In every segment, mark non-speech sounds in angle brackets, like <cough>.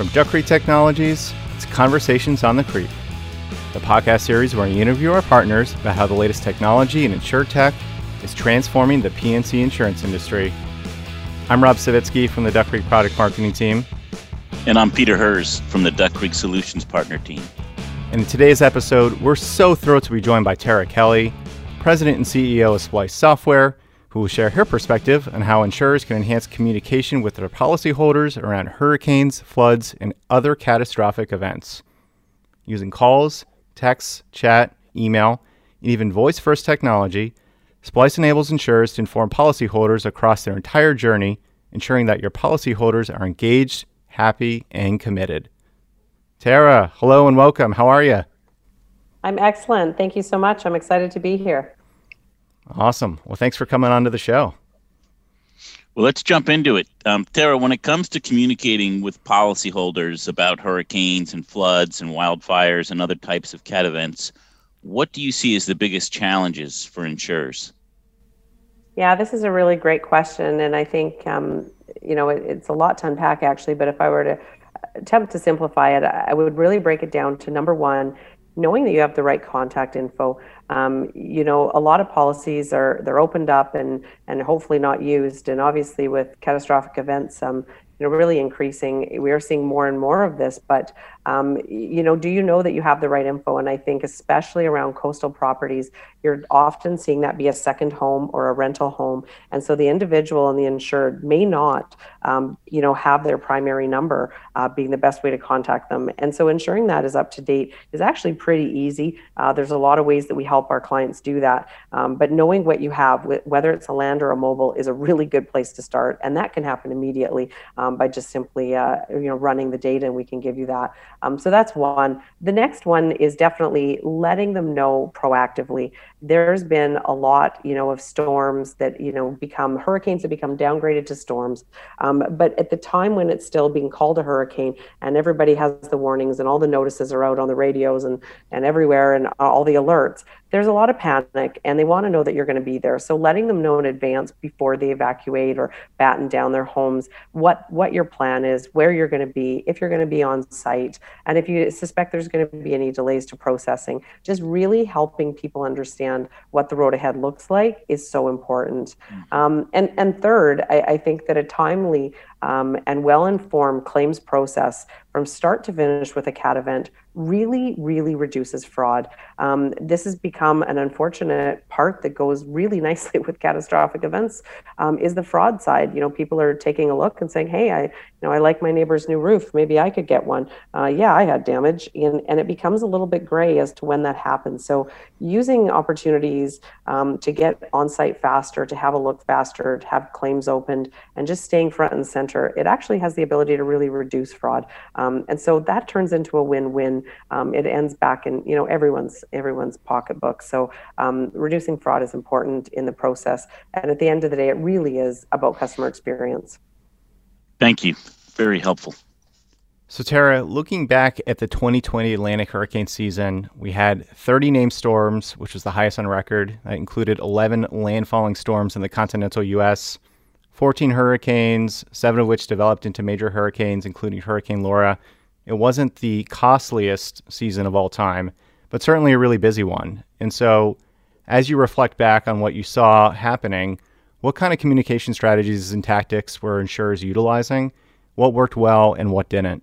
From Duck Creek Technologies, it's Conversations on the Creek, the podcast series where we interview our partners about how the latest technology and insurtech is transforming the P&C insurance industry. I'm Rob Savitsky from the Duck Creek Product Marketing Team. And I'm Peter Hers from the Duck Creek Solutions Partner Team. And in today's episode, we're so thrilled to be joined by Tara Kelly, President and CEO of Splice Software, who will share her perspective on how insurers can enhance communication with their policyholders around hurricanes, floods, and other catastrophic events. Using calls, texts, chat, email, and even voice first technology, Splice enables insurers to inform policyholders across their entire journey, ensuring that your policyholders are engaged, happy, and committed. Tara, hello and welcome. How are you? I'm excellent. Thank you so much. I'm excited to be here. Awesome. Well, thanks for coming on to the show. Well, let's jump into it. Um, Tara, when it comes to communicating with policyholders about hurricanes and floods and wildfires and other types of cat events, what do you see as the biggest challenges for insurers? Yeah, this is a really great question. And I think, um, you know, it, it's a lot to unpack actually. But if I were to attempt to simplify it, I would really break it down to number one, knowing that you have the right contact info. Um, you know, a lot of policies are they're opened up and and hopefully not used. And obviously, with catastrophic events, um, you know, really increasing. We are seeing more and more of this. But um, you know, do you know that you have the right info? And I think, especially around coastal properties, you're often seeing that be a second home or a rental home, and so the individual and the insured may not, um, you know, have their primary number uh, being the best way to contact them. And so, ensuring that is up to date is actually pretty easy. Uh, there's a lot of ways that we help our clients do that, um, but knowing what you have, whether it's a land or a mobile, is a really good place to start, and that can happen immediately um, by just simply, uh, you know, running the data, and we can give you that. Um, so that's one. The next one is definitely letting them know proactively. There's been a lot, you know, of storms that you know become hurricanes that become downgraded to storms. Um, but at the time when it's still being called a hurricane, and everybody has the warnings and all the notices are out on the radios and and everywhere and all the alerts, there's a lot of panic and they want to know that you're going to be there. So letting them know in advance before they evacuate or batten down their homes what what your plan is, where you're going to be, if you're going to be on site, and if you suspect there's going to be any delays to processing, just really helping people understand what the road ahead looks like is so important. Mm-hmm. Um, and and third, I, I think that a timely um, and well informed claims process from start to finish with a CAT event really, really reduces fraud. Um, this has become an unfortunate part that goes really <laughs> nicely with catastrophic events um, is the fraud side. You know, people are taking a look and saying, hey, I, you know, I like my neighbor's new roof. Maybe I could get one. Uh, yeah, I had damage. And, and it becomes a little bit gray as to when that happens. So using opportunities um, to get on site faster, to have a look faster, to have claims opened, and just staying front and center it actually has the ability to really reduce fraud. Um, and so that turns into a win-win. Um, it ends back in you know everyone's everyone's pocketbook. So um, reducing fraud is important in the process. And at the end of the day, it really is about customer experience. Thank you. Very helpful. So, Tara, looking back at the 2020 Atlantic hurricane season, we had 30 named storms, which was the highest on record. That included 11 landfalling storms in the continental U.S., 14 hurricanes, seven of which developed into major hurricanes, including Hurricane Laura. It wasn't the costliest season of all time, but certainly a really busy one. And so, as you reflect back on what you saw happening, what kind of communication strategies and tactics were insurers utilizing? What worked well and what didn't?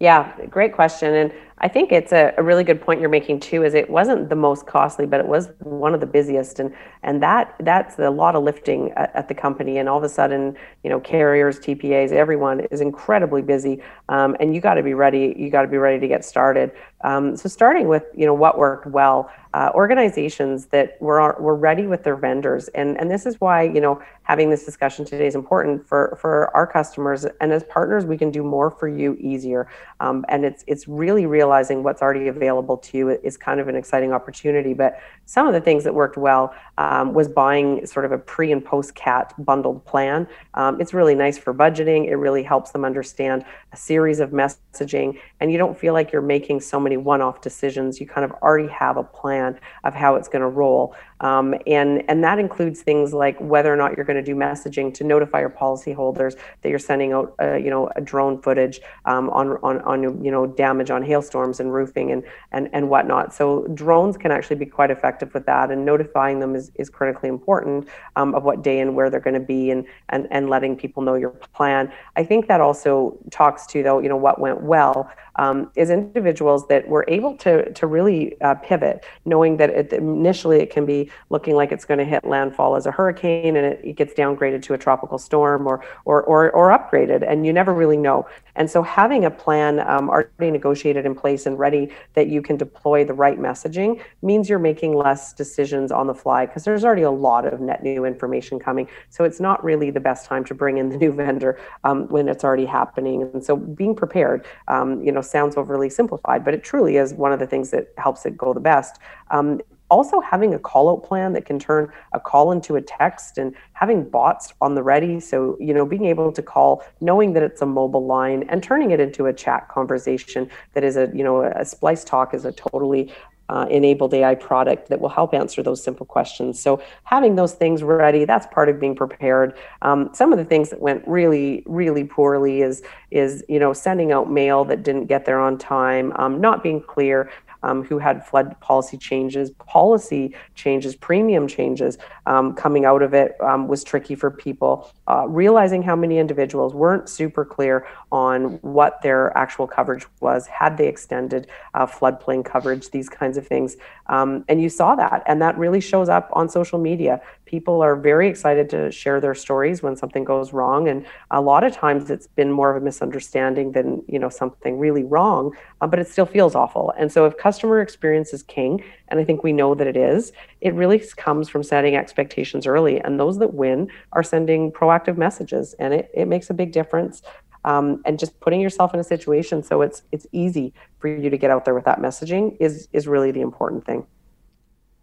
Yeah, great question. And I think it's a, a, really good point you're making too. Is it wasn't the most costly, but it was one of the busiest, and and that that's a lot of lifting at, at the company. And all of a sudden, you know, carriers, TPAs, everyone is incredibly busy, um, and you got to be ready. You got to be ready to get started. Um, so starting with you know what worked well, uh, organizations that were were ready with their vendors, and and this is why you know having this discussion today is important for for our customers, and as partners, we can do more for you easier, um, and it's it's really really realizing what's already available to you is kind of an exciting opportunity. But some of the things that worked well um, was buying sort of a pre and post cat bundled plan. Um, it's really nice for budgeting. It really helps them understand a series of messaging, and you don't feel like you're making so many one off decisions. You kind of already have a plan of how it's going to roll. Um, and and that includes things like whether or not you're going to do messaging to notify your policyholders that you're sending out, uh, you know, a drone footage um, on on on you know damage on hailstorms and roofing and and and whatnot. So drones can actually be quite effective with that, and notifying them is, is critically important um, of what day and where they're going to be, and and and letting people know your plan. I think that also talks to though, you know, what went well um, is individuals that were able to to really uh, pivot, knowing that it, initially it can be looking like it's going to hit landfall as a hurricane and it, it, gets downgraded to a tropical storm or, or or or upgraded, and you never really know. And so having a plan um, already negotiated in place and ready that you can deploy the right messaging means you're making less decisions on the fly because there's already a lot of net new information coming. So it's not really the best time to bring in the <laughs> new vendor um, when it's already happening. And so being prepared, um, you know, sounds overly simplified, but it truly is one of the things that helps it go the best. Also having a call out plan that can turn a call into a text and having bots on the ready so you know being able to call knowing that it's a mobile line and turning it into a chat conversation that is a you know a splice talk is a totally uh, enabled AI product that will help answer those simple questions. So having those things ready, that's part of being prepared. Um, some of the things that went really, really poorly is is you know sending out mail that didn't get there on time, um, not being clear um, who had flood policy changes, policy changes, premium changes um, coming out of it um, was tricky for people. Uh, realizing how many individuals weren't super clear on what their actual coverage was, had they extended uh, floodplain coverage, these kinds of things. Um, and you saw that, and that really shows up on social media people are very excited to share their stories when something goes wrong and a lot of times it's been more of a misunderstanding than you know something really wrong uh, but it still feels awful. And so if customer experience is king and i think we know that it is it really comes from setting expectations early and those that win are sending proactive messages and it, it makes a big difference um, and just putting yourself in a situation so it's it's easy for you to get out there with that messaging is is really the important thing.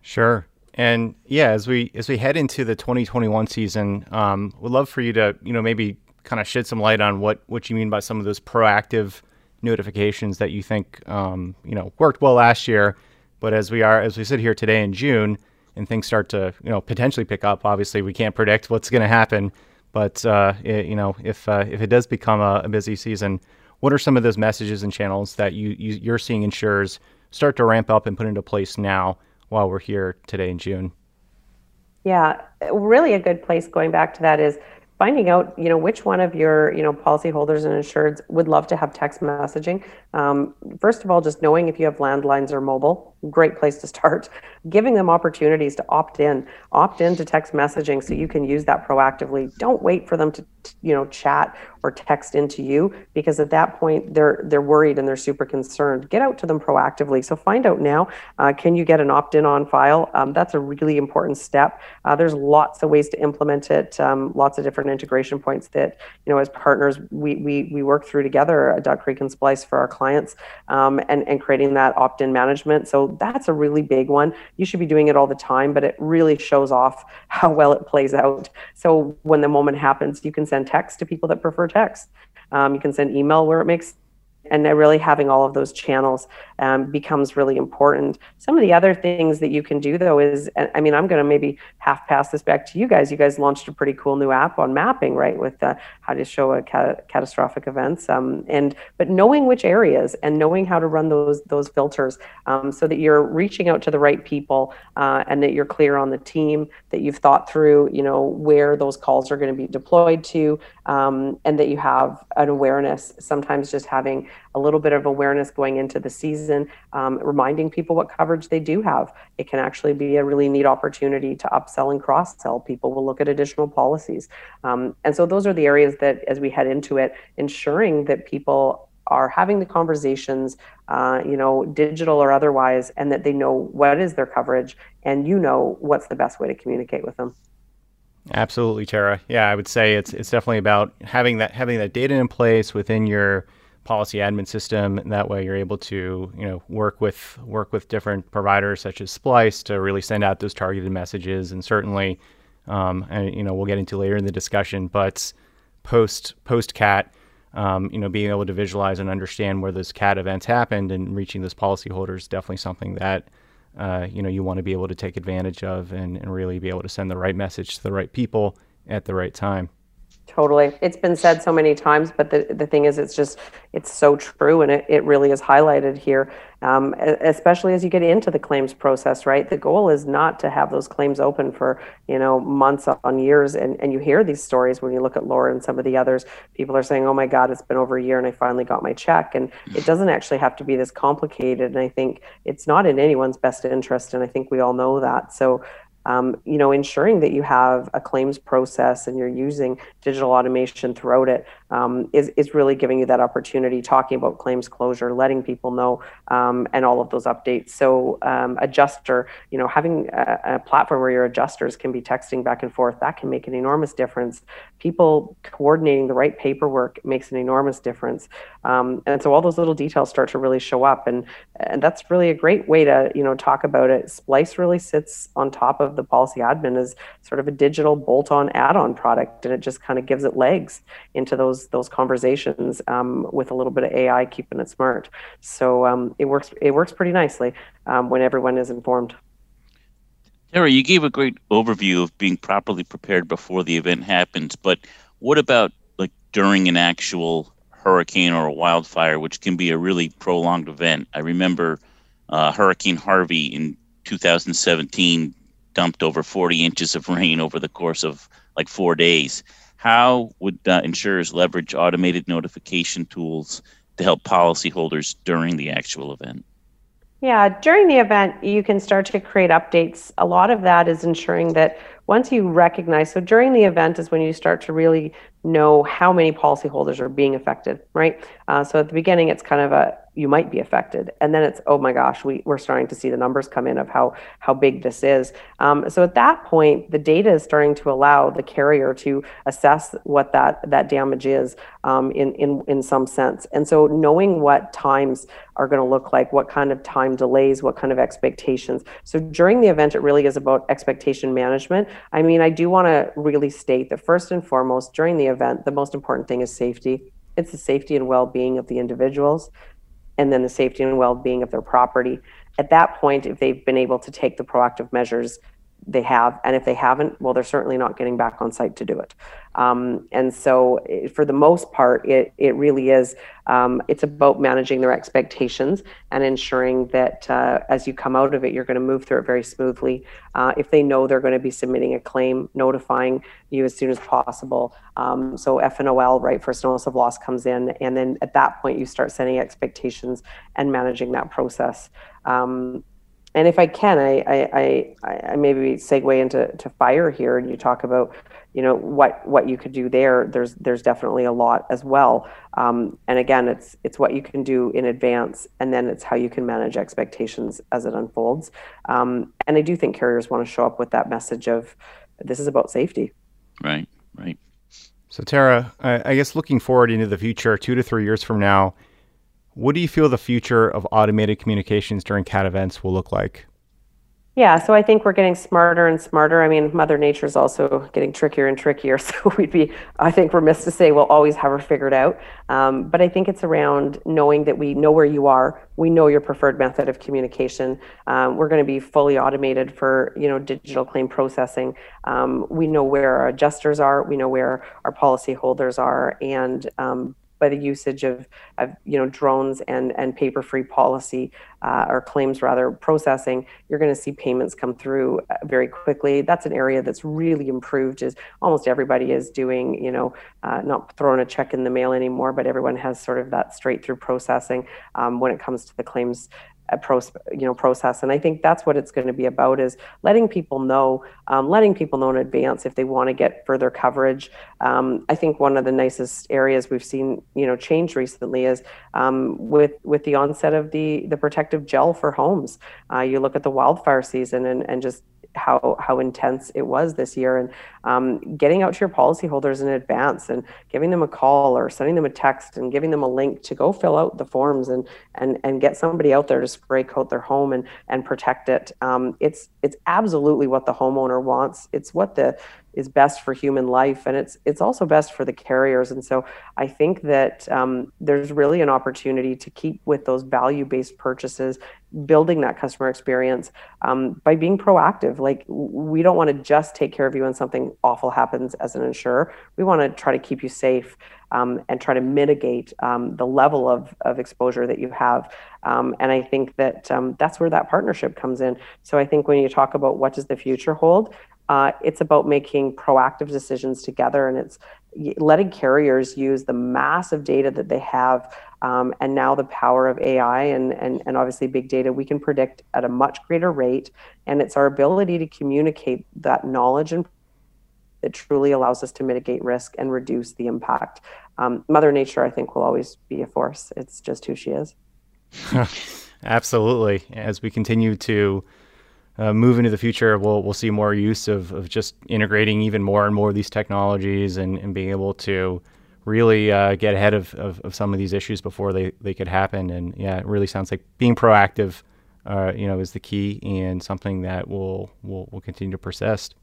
Sure and yeah, as we as we head into the 2021 season, um, would love for you to you know maybe kind of shed some light on what what you mean by some of those proactive notifications that you think um, you know worked well last year, but as we are as we sit here today in June and things start to you know potentially pick up, obviously we can't predict what's going to happen, but uh, it, you know if uh, if it does become a, a, busy season, what are some of those messages and channels that you, you you're seeing insurers start to ramp up and put into place now? While we're here today in June? Yeah, really a good place going back to that is finding out, you know, which one of your, you know, policyholders and insureds would love to have text messaging. Um, first of all, just knowing if you have landlines or mobile, great place to start. <laughs> Giving them opportunities to opt in, opt in to text messaging so you can use that proactively. Don't wait for them to, you know, chat or text into you because at that point they're they're worried and they're super concerned. Get out to them proactively. So find out now. Uh, can you get an opt in on file? Um, that's a really important step. Uh, there's lots of ways to implement it. Um, lots of different integration points that you know as partners we we we work through together at Duck Creek and Splice for our clients um, and and creating that opt in management. So that's a really big one. You should be doing it all the time, but it really shows off <laughs> how well it plays out. So when the moment happens, you can send text to people that prefer text. Um, you can send email where it makes and really having all of those channels um, becomes really important. Some of the other things that you can do though is, I mean, I'm going to maybe half pass this back to you guys. You guys launched a pretty cool new app on mapping, right, with uh, how to show a catastrophic events, um, and but knowing which areas and knowing how to run those those filters um, so that you're reaching out to the right people uh, and that you're clear on the team that you've thought through, you know, where those calls are going to be deployed to, um, and that you have an awareness. Sometimes just having a little bit of awareness going into the season, um, reminding people what coverage they do have. It can actually be a really neat opportunity to upsell and cross sell. People will look at additional policies. Um, and so those are the areas that, as we head into it, ensuring that people are having the conversations, uh, you know, digital or otherwise, and that they know what is their coverage and you know what's the best way to communicate with them. Absolutely, Tara. Yeah, I would say it's it's definitely about having that having that data in place within your policy admin system. And that way, you're able to you know work with work with different providers such as Splice to really send out those targeted messages. And certainly, um, and you know we'll get into later in the discussion, but post post cat. Um, you know, being able to visualize and understand where those cat events happened and reaching those policyholders is definitely something that uh, you know you want to be able to take advantage of and, and really be able to send the right message to the right people at the right time. Totally. It's been said so many times, but the, the thing is, it's just, it's so true. And it, it really is highlighted here, um, especially as you get into the claims process, right? The goal is not to have those claims open for, you know, months on years. And, and you hear these stories when you look at Laura and some of the others. People are saying, oh my God, it's been over a year and I finally got my check. And it doesn't actually have to be this complicated. And I think it's not in anyone's best interest. And I think we all know that. So um, you know, ensuring that you have a claims process and you're using digital automation throughout it um, is, is really giving you that opportunity, talking about claims closure, letting people know, um, and all of those updates. So, um, adjuster, you know, having a, a, platform where your adjusters can be texting back and forth, that can make an enormous difference. People coordinating the right paperwork makes an enormous difference. Um, and so, all those little details start to really show up. And, and that's really a great way to, you know, talk about it. Splice really sits on top of the policy admin as sort of a digital bolt on add on product, and it just kind of gives it legs into those those conversations um, with a little bit of AI keeping it smart. So um, it works it works pretty nicely um, when everyone is informed. Tara, you gave a great overview of being properly prepared before the event happens, but what about like during an actual hurricane or a wildfire, which can be a really prolonged event? I remember uh, Hurricane Harvey in 2017 dumped over 40 inches of rain over the course of like four days. How would uh, insurers leverage automated notification tools to help policyholders during the actual event? Yeah, during the event, you can start to create updates. A lot of that is ensuring that once you recognize, so during the event is when you start to really know how many policyholders are being affected, right? Uh, so at the beginning, it's kind of a you might be affected, and then it's oh my gosh, we we're starting to see the numbers come in of how how big this is. Um, so at that point, the data is starting to allow the carrier to assess what that that damage is um, in in in some sense, and so knowing what times are going to look like, what kind of time delays, what kind of expectations. So during the event, it really is about expectation management. I mean, I do want to really state that first and foremost during the event, the most important thing is safety. It's the safety and well being of the individuals, and then the safety and well being of their property. At that point, if they've been able to take the proactive measures they have and if they haven't well they're certainly not getting back on site to do it. Um, and so it, for the most part it, it really is um, it's about managing their expectations and ensuring that uh, as you come out of it you're going to move through it very smoothly. Uh, if they know they're going to be submitting a claim notifying you as soon as possible. Um, so FNOL right first notice of loss comes in and then at that point you start setting expectations and managing that process. Um, and if I can, I, I, I, I, maybe segue into to fire here, and you talk about, you know, what what you could do there. There's there's definitely a lot as well. Um, and again, it's it's what you can do in advance, and then it's how you can manage expectations as it unfolds. Um, and I do think carriers want to show up with that message of, this is about safety. Right. Right. So Tara, I, I guess looking forward into the future, two to three years from now what do you feel the future of automated communications during cat events will look like? Yeah, so I think we're getting smarter and smarter. I mean, Mother Nature is also getting trickier and trickier. <laughs> So we'd be, I think, remiss to say we'll always have her figured out. Um, but I think it's around knowing that we know where you are, we know your preferred method of communication. Um, we're going to be fully automated for you know digital claim processing. Um, we know where our adjusters are, we know where our policyholders are, and um, by the usage of, of you know drones and and paper free policy uh, or claims rather processing you're going to see payments come through uh, very quickly. That's an area that's really improved is almost everybody is doing you know uh, not throwing a check in the mail anymore but everyone has sort of that straight through processing um, when it comes to the claims pros, you know process. And i think that's what it's going to be about is letting people know um, letting people know in advance if they want to get further coverage. Um, i think one of the nicest areas we've seen you know change recently is um, with with the onset of the the protective gel for homes. Uh, you look at the wildfire season and and just how how intense it was this year, and um, getting out to your policyholders in advance and giving them a call or sending them a text and giving them a link to go fill out the forms and and and get somebody out there to spray coat their home and and protect it. Um, it's it's absolutely what the homeowner wants. It's what the is best for human life and it's it's also best for the carriers and so i think that um, there's really an opportunity to keep with those value based purchases building that customer experience um, by being proactive like we don't want to just take care of you when something awful happens as an insurer we want to try to keep you safe um, and try to mitigate um, the level of, of exposure that you have. Um, and I think that um, that's where that partnership comes in. So I think when you talk about what does the future hold, uh, it's about making proactive decisions together and it's letting carriers use the massive data that they have um, and now the power of AI and, and, and obviously big data, we can predict at a much greater rate. And it's our ability to communicate that knowledge and that truly allows us to mitigate risk and reduce the impact. Um, Mother Nature, I think, will always be a force. It's just who she is. <laughs> Absolutely. As we continue to uh, move into the future, we'll we'll see more use of, of just integrating even more and more of these technologies and, and being able to really uh, get ahead of, of, of, some of these issues before they, they could happen. And yeah, it really sounds like being proactive, uh, you know, is the key and something that will will will continue to persist.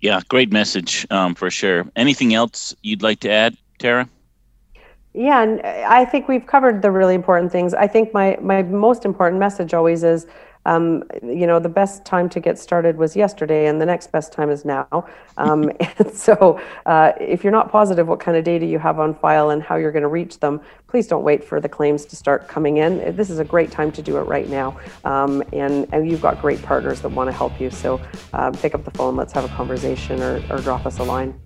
Yeah, great message um, for sure. Anything else you'd like to add, Tara? Yeah, and I think we've covered the really important things. I think my my most important message always is um, you know, the best time to get started was yesterday, and the next best time is now. Um, <laughs> and so, uh, if you're not positive what kind of data you have on file and how you're going to reach them, please don't wait for the claims to start coming in. This is a great time to do it right now, um, and and you've got great partners that want to help you. So, uh, pick up the phone, let's have a conversation, or, or drop us a line.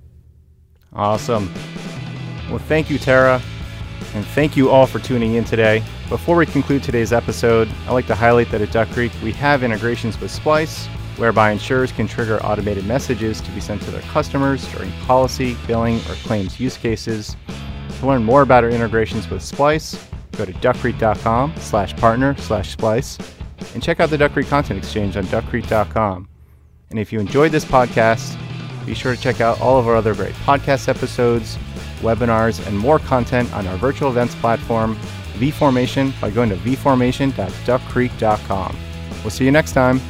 Awesome. Well, thank you, Tara. And thank you all for tuning in today. Before we conclude today's episode, I'd like to highlight that at Duck Creek we have integrations with Splice, whereby insurers can trigger automated messages to be sent to their customers during policy, billing, or claims use cases. To learn more about our integrations with Splice, go to duckcreek.com slash partner slash splice and check out the Duck Creek Content Exchange on duckcreek.com. And if you enjoyed this podcast, be sure to check out all of our other great podcast episodes webinars, and more content on our virtual events platform, vFormation, by going to vformation.duckcreek.com. We'll see you next time.